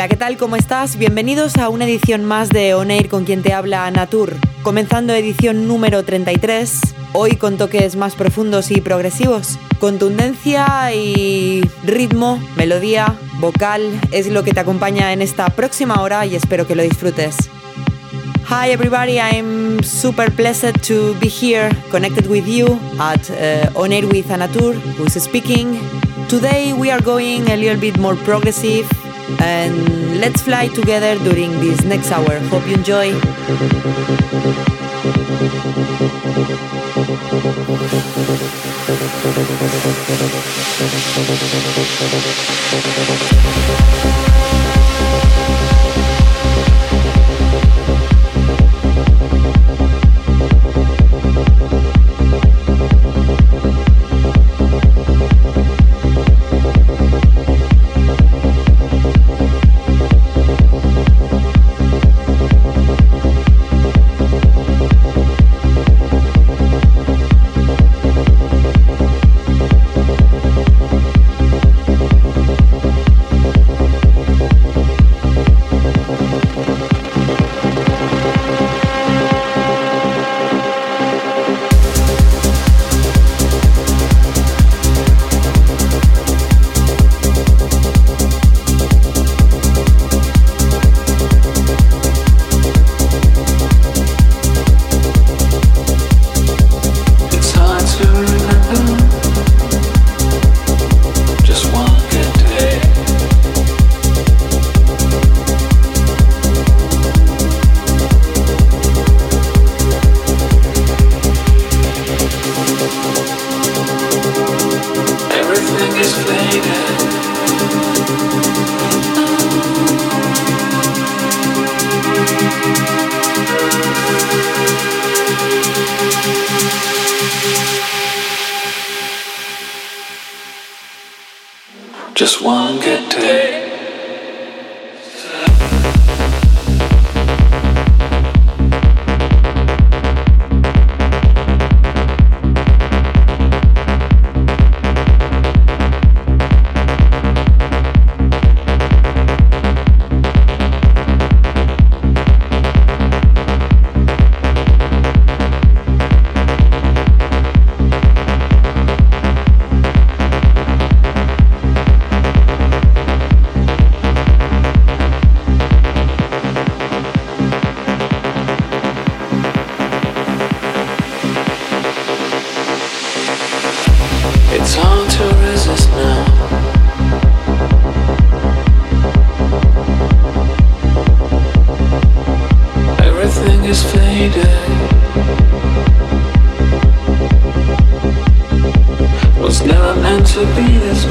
Hola, ¿qué tal? ¿Cómo estás? Bienvenidos a una edición más de On Air con quien te habla Natur. Comenzando edición número 33, hoy con toques más profundos y progresivos. Contundencia y ritmo, melodía, vocal es lo que te acompaña en esta próxima hora y espero que lo disfrutes. Hi everybody, I'm super blessed to be here connected with you at uh, On with Anatur, who's speaking. Today we are going a little bit more progressive and let's fly together during this next hour. Hope you enjoy.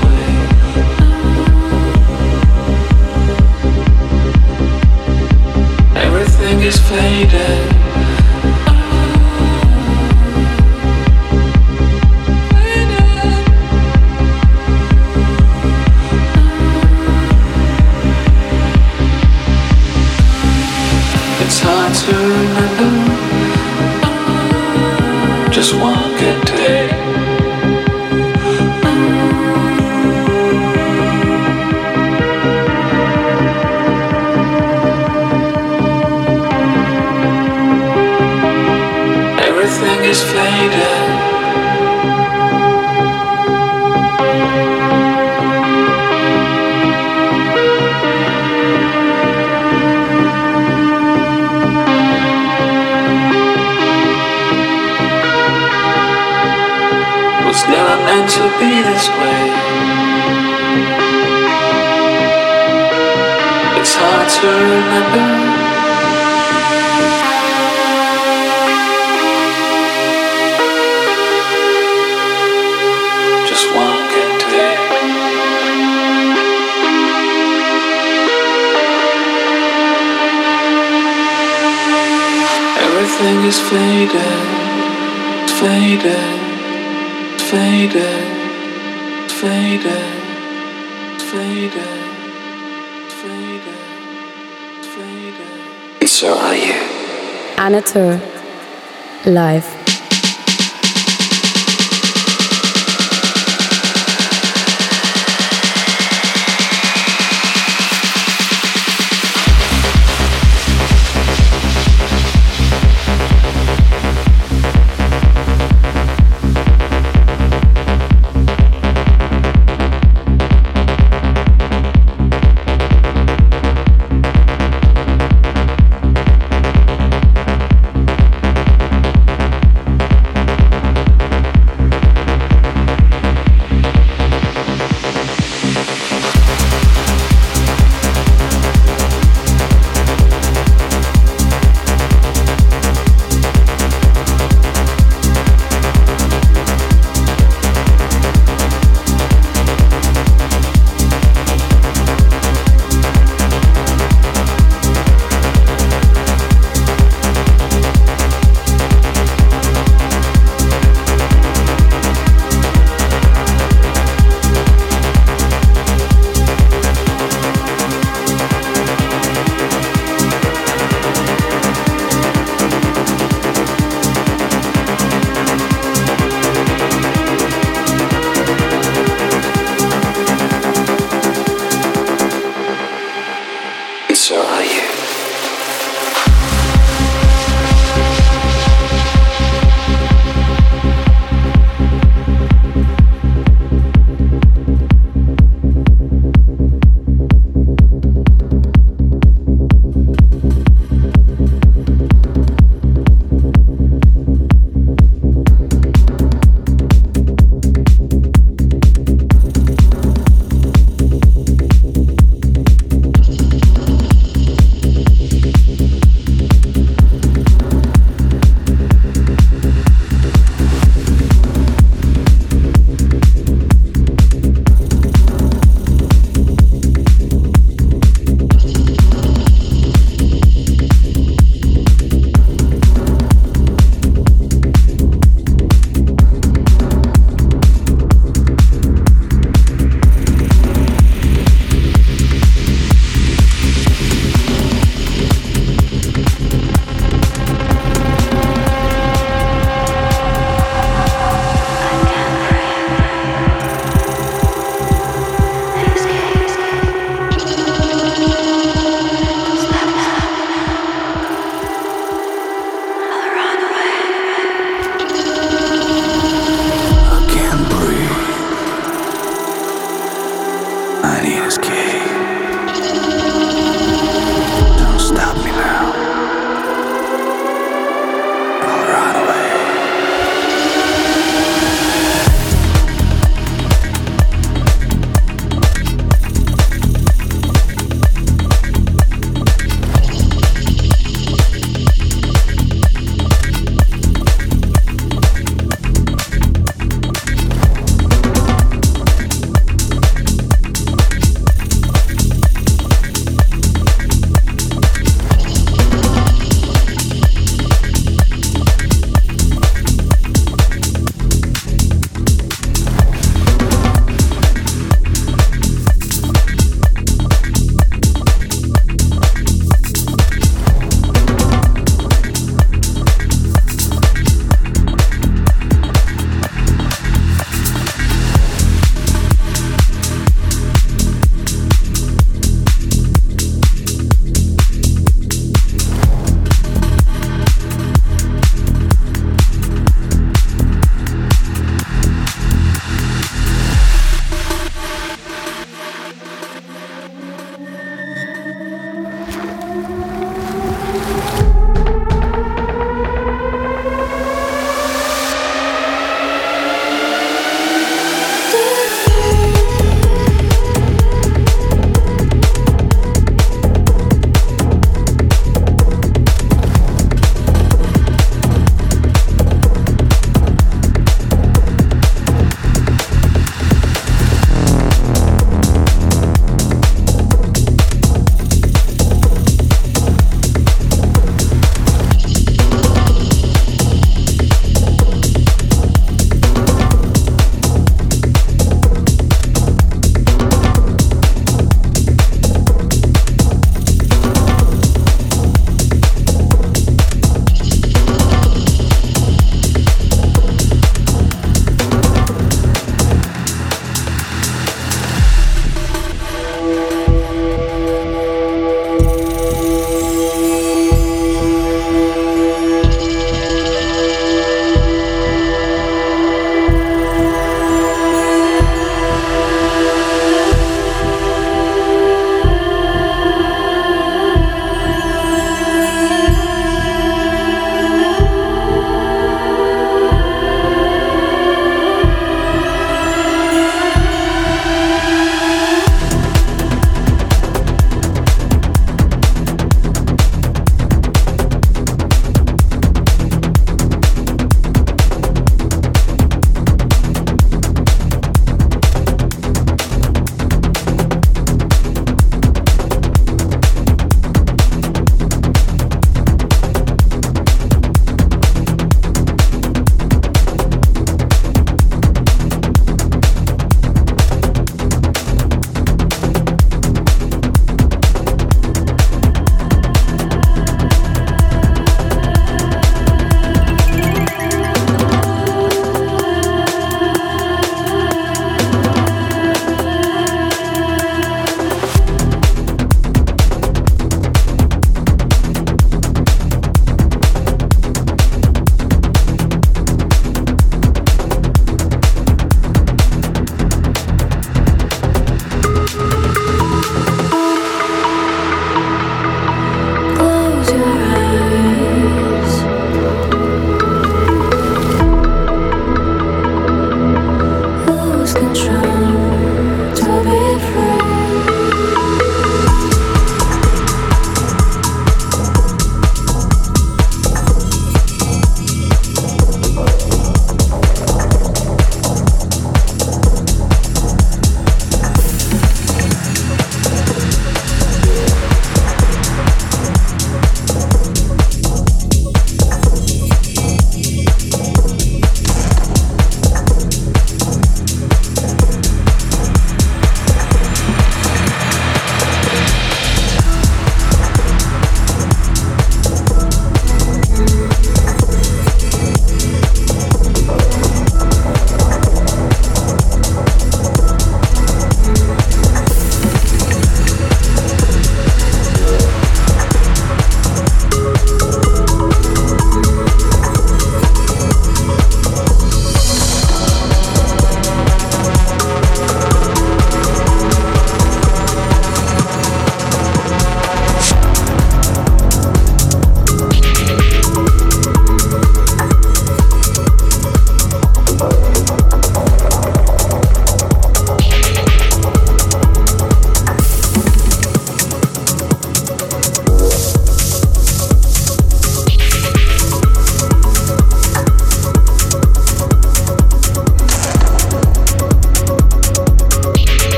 Be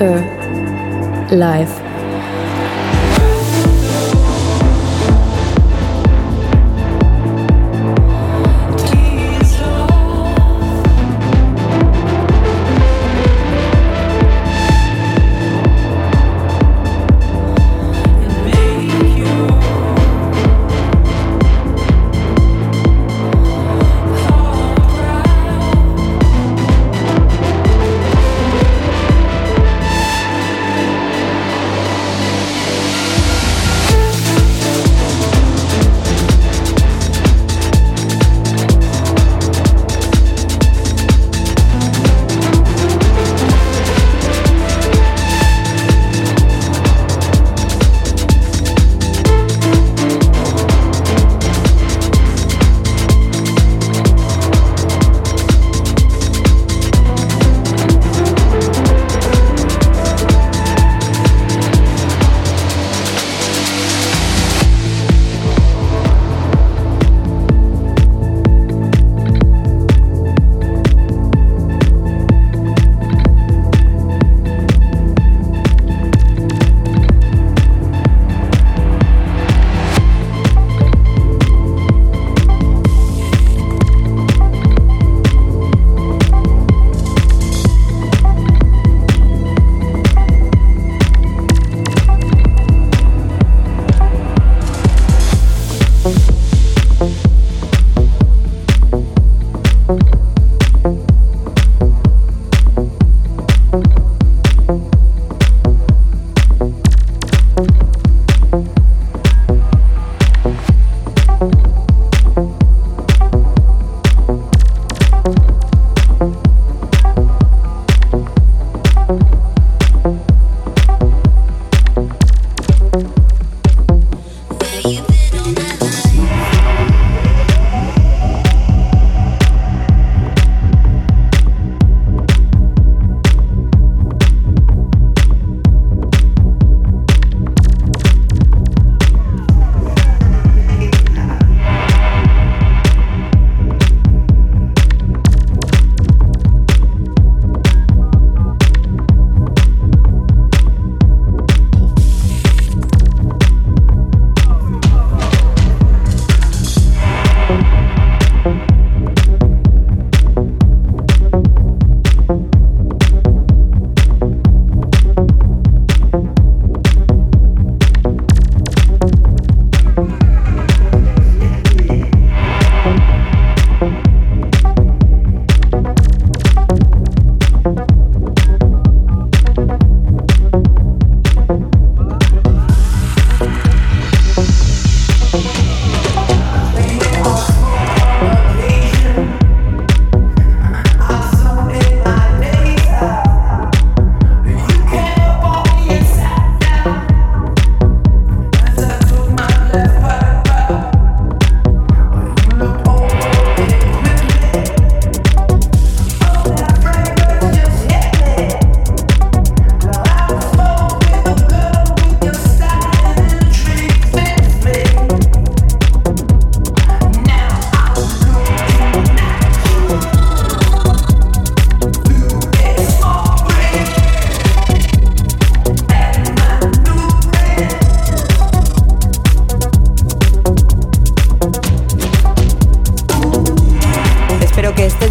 Anatur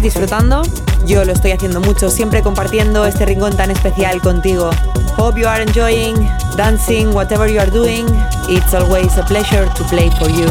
Live. Yo lo estoy haciendo mucho, siempre compartiendo este rincón tan especial contigo. Hope you are enjoying, dancing, whatever you are doing. It's always a pleasure to play for you.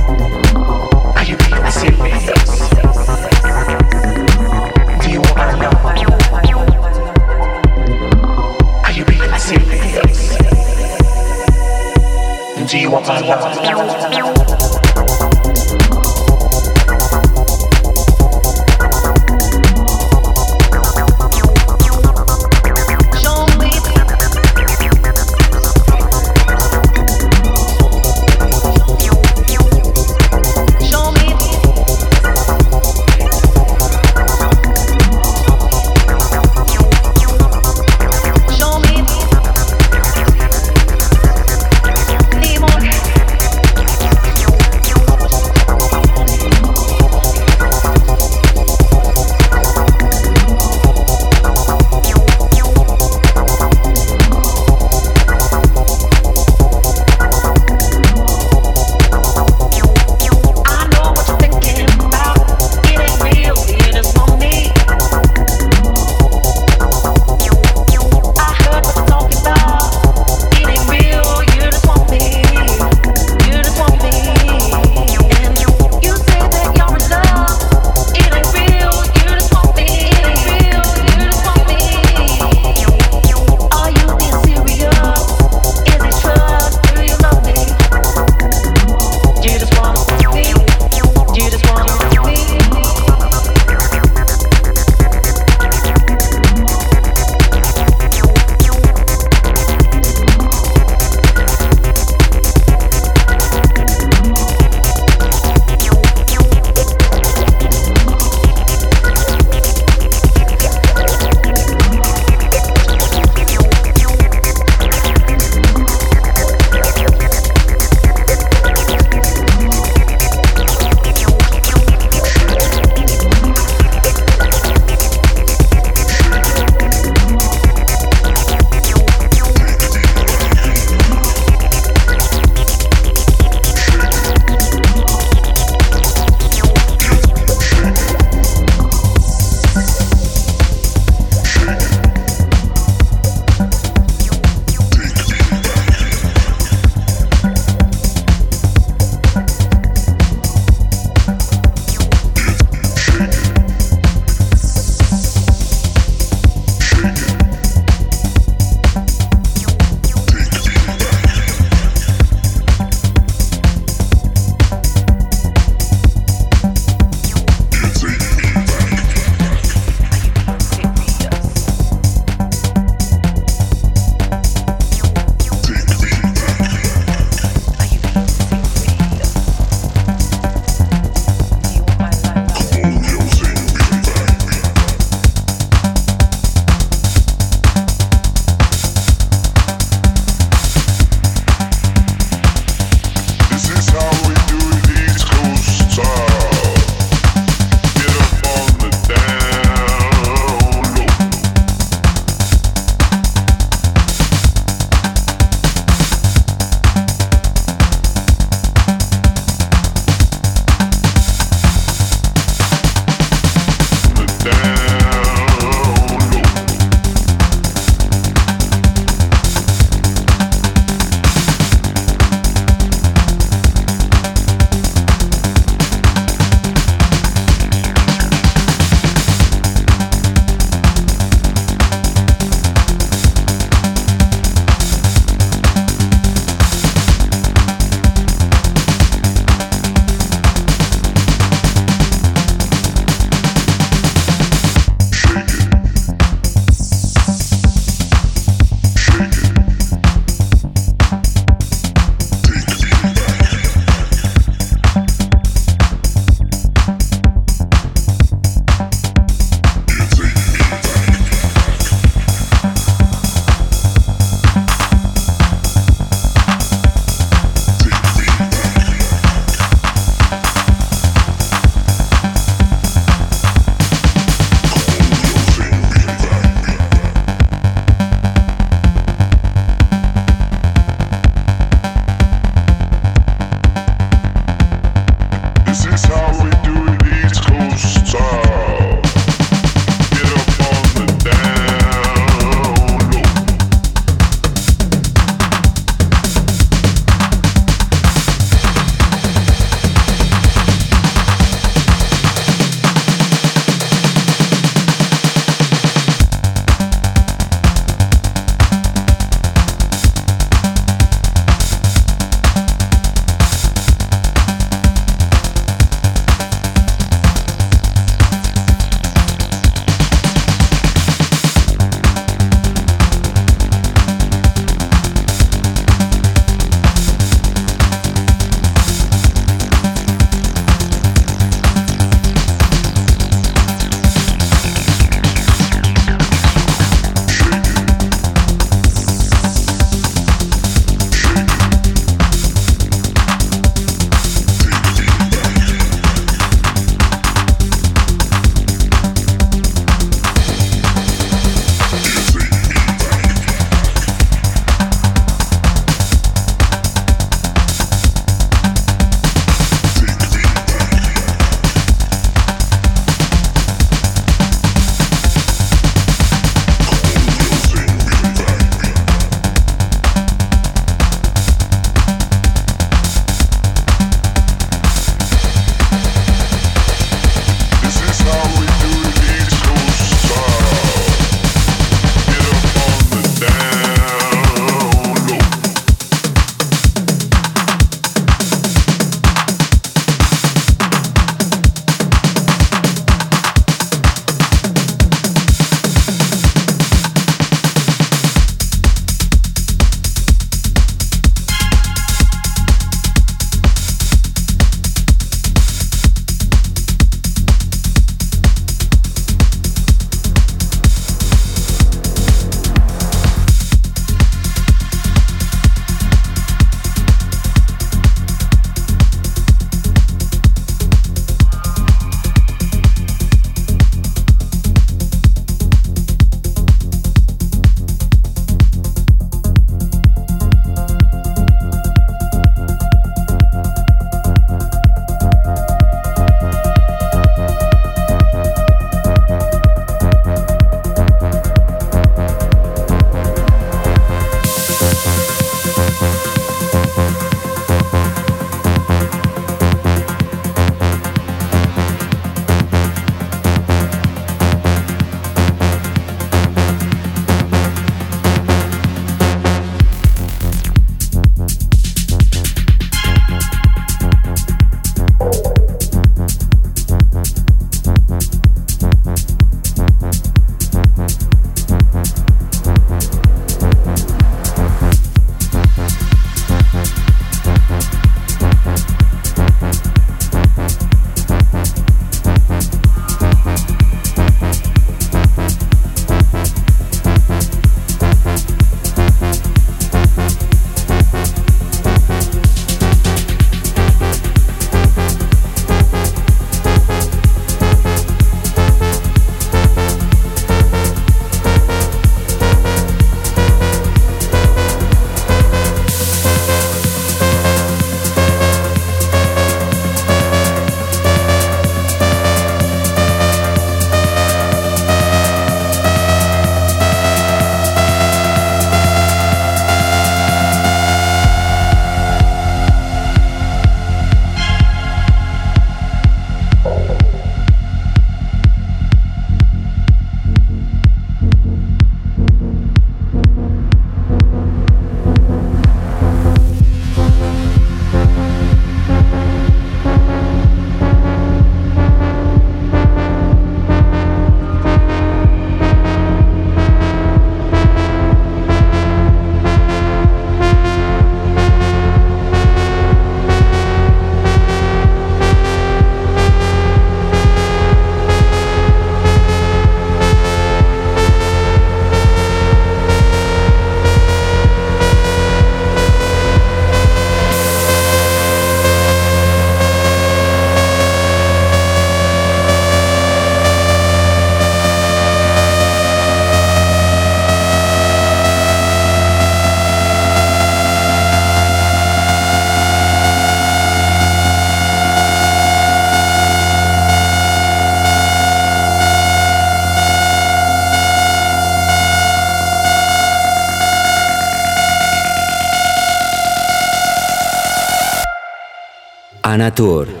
Anatur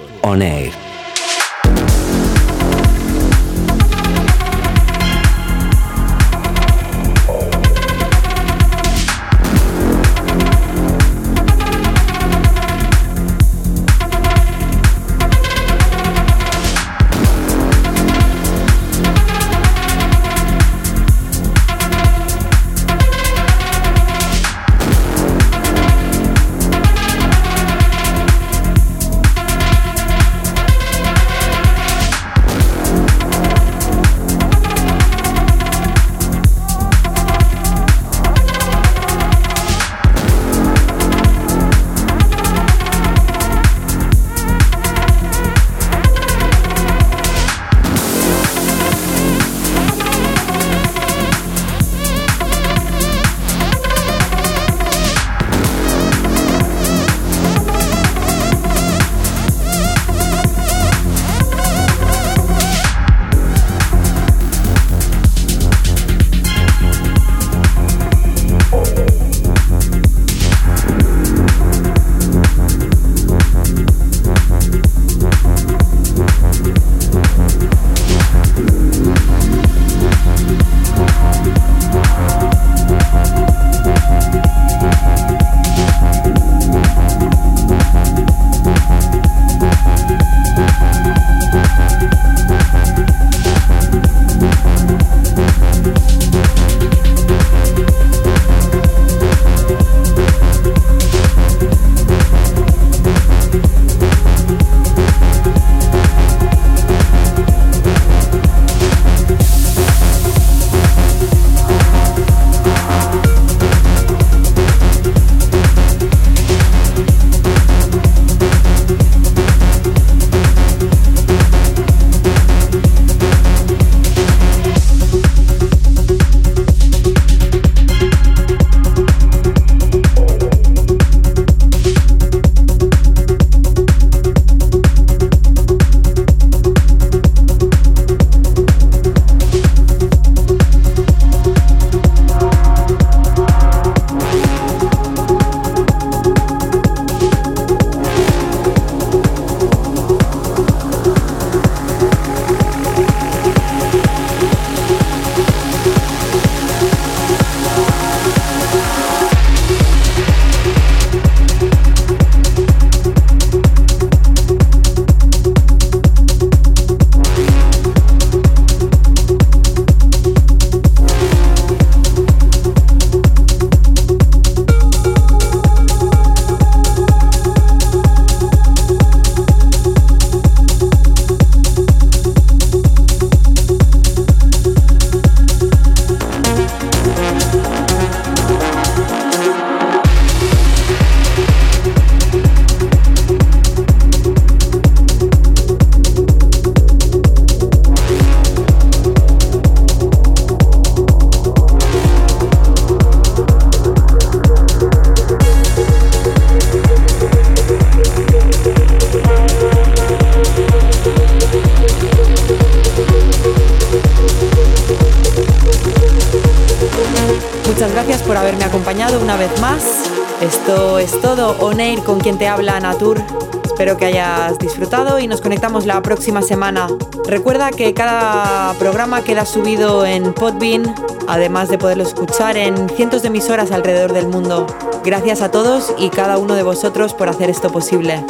y nos conectamos la próxima semana. Recuerda que cada programa queda subido en Podbean, además de poderlo escuchar en cientos de emisoras alrededor del mundo. Gracias a todos y cada uno de vosotros por hacer esto posible.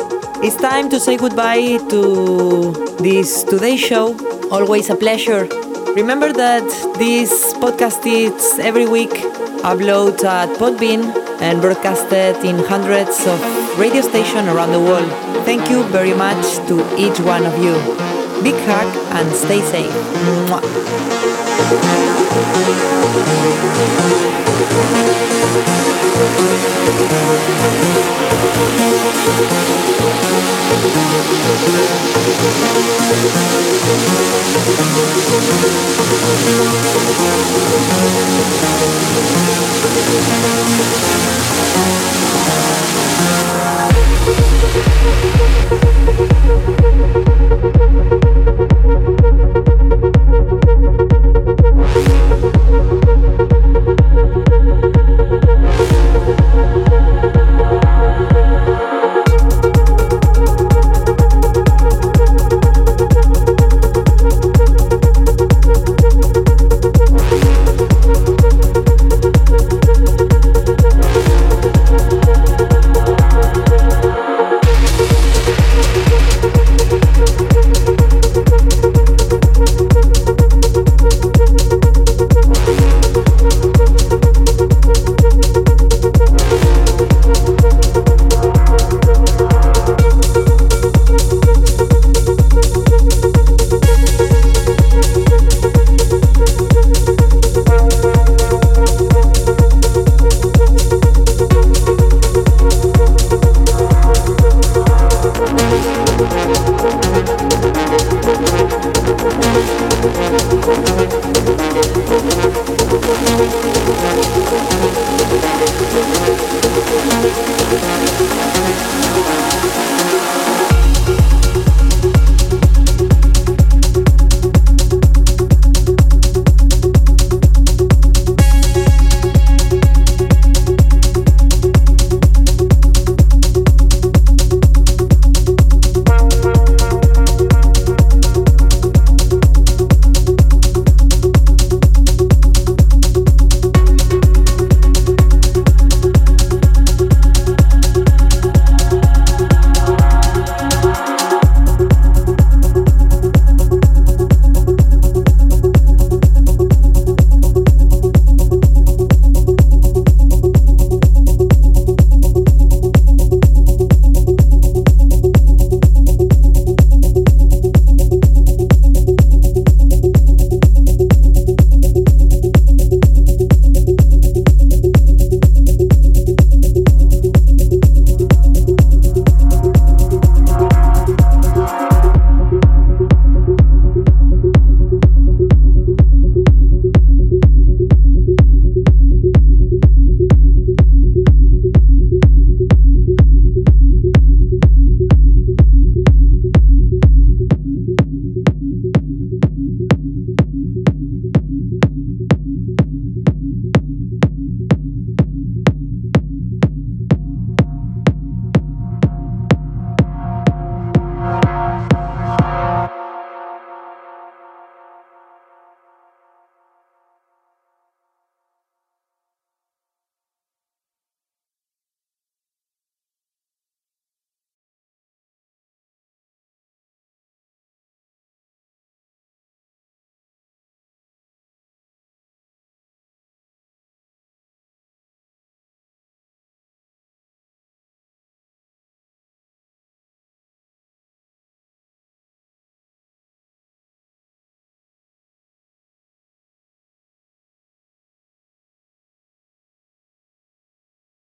It's time to say goodbye to this today's show. Always a pleasure. Remember that this podcast is every week uploaded at Podbean and broadcasted in hundreds of radio stations around the world. Thank you very much to each one of you. Big hug and stay safe. Mwah.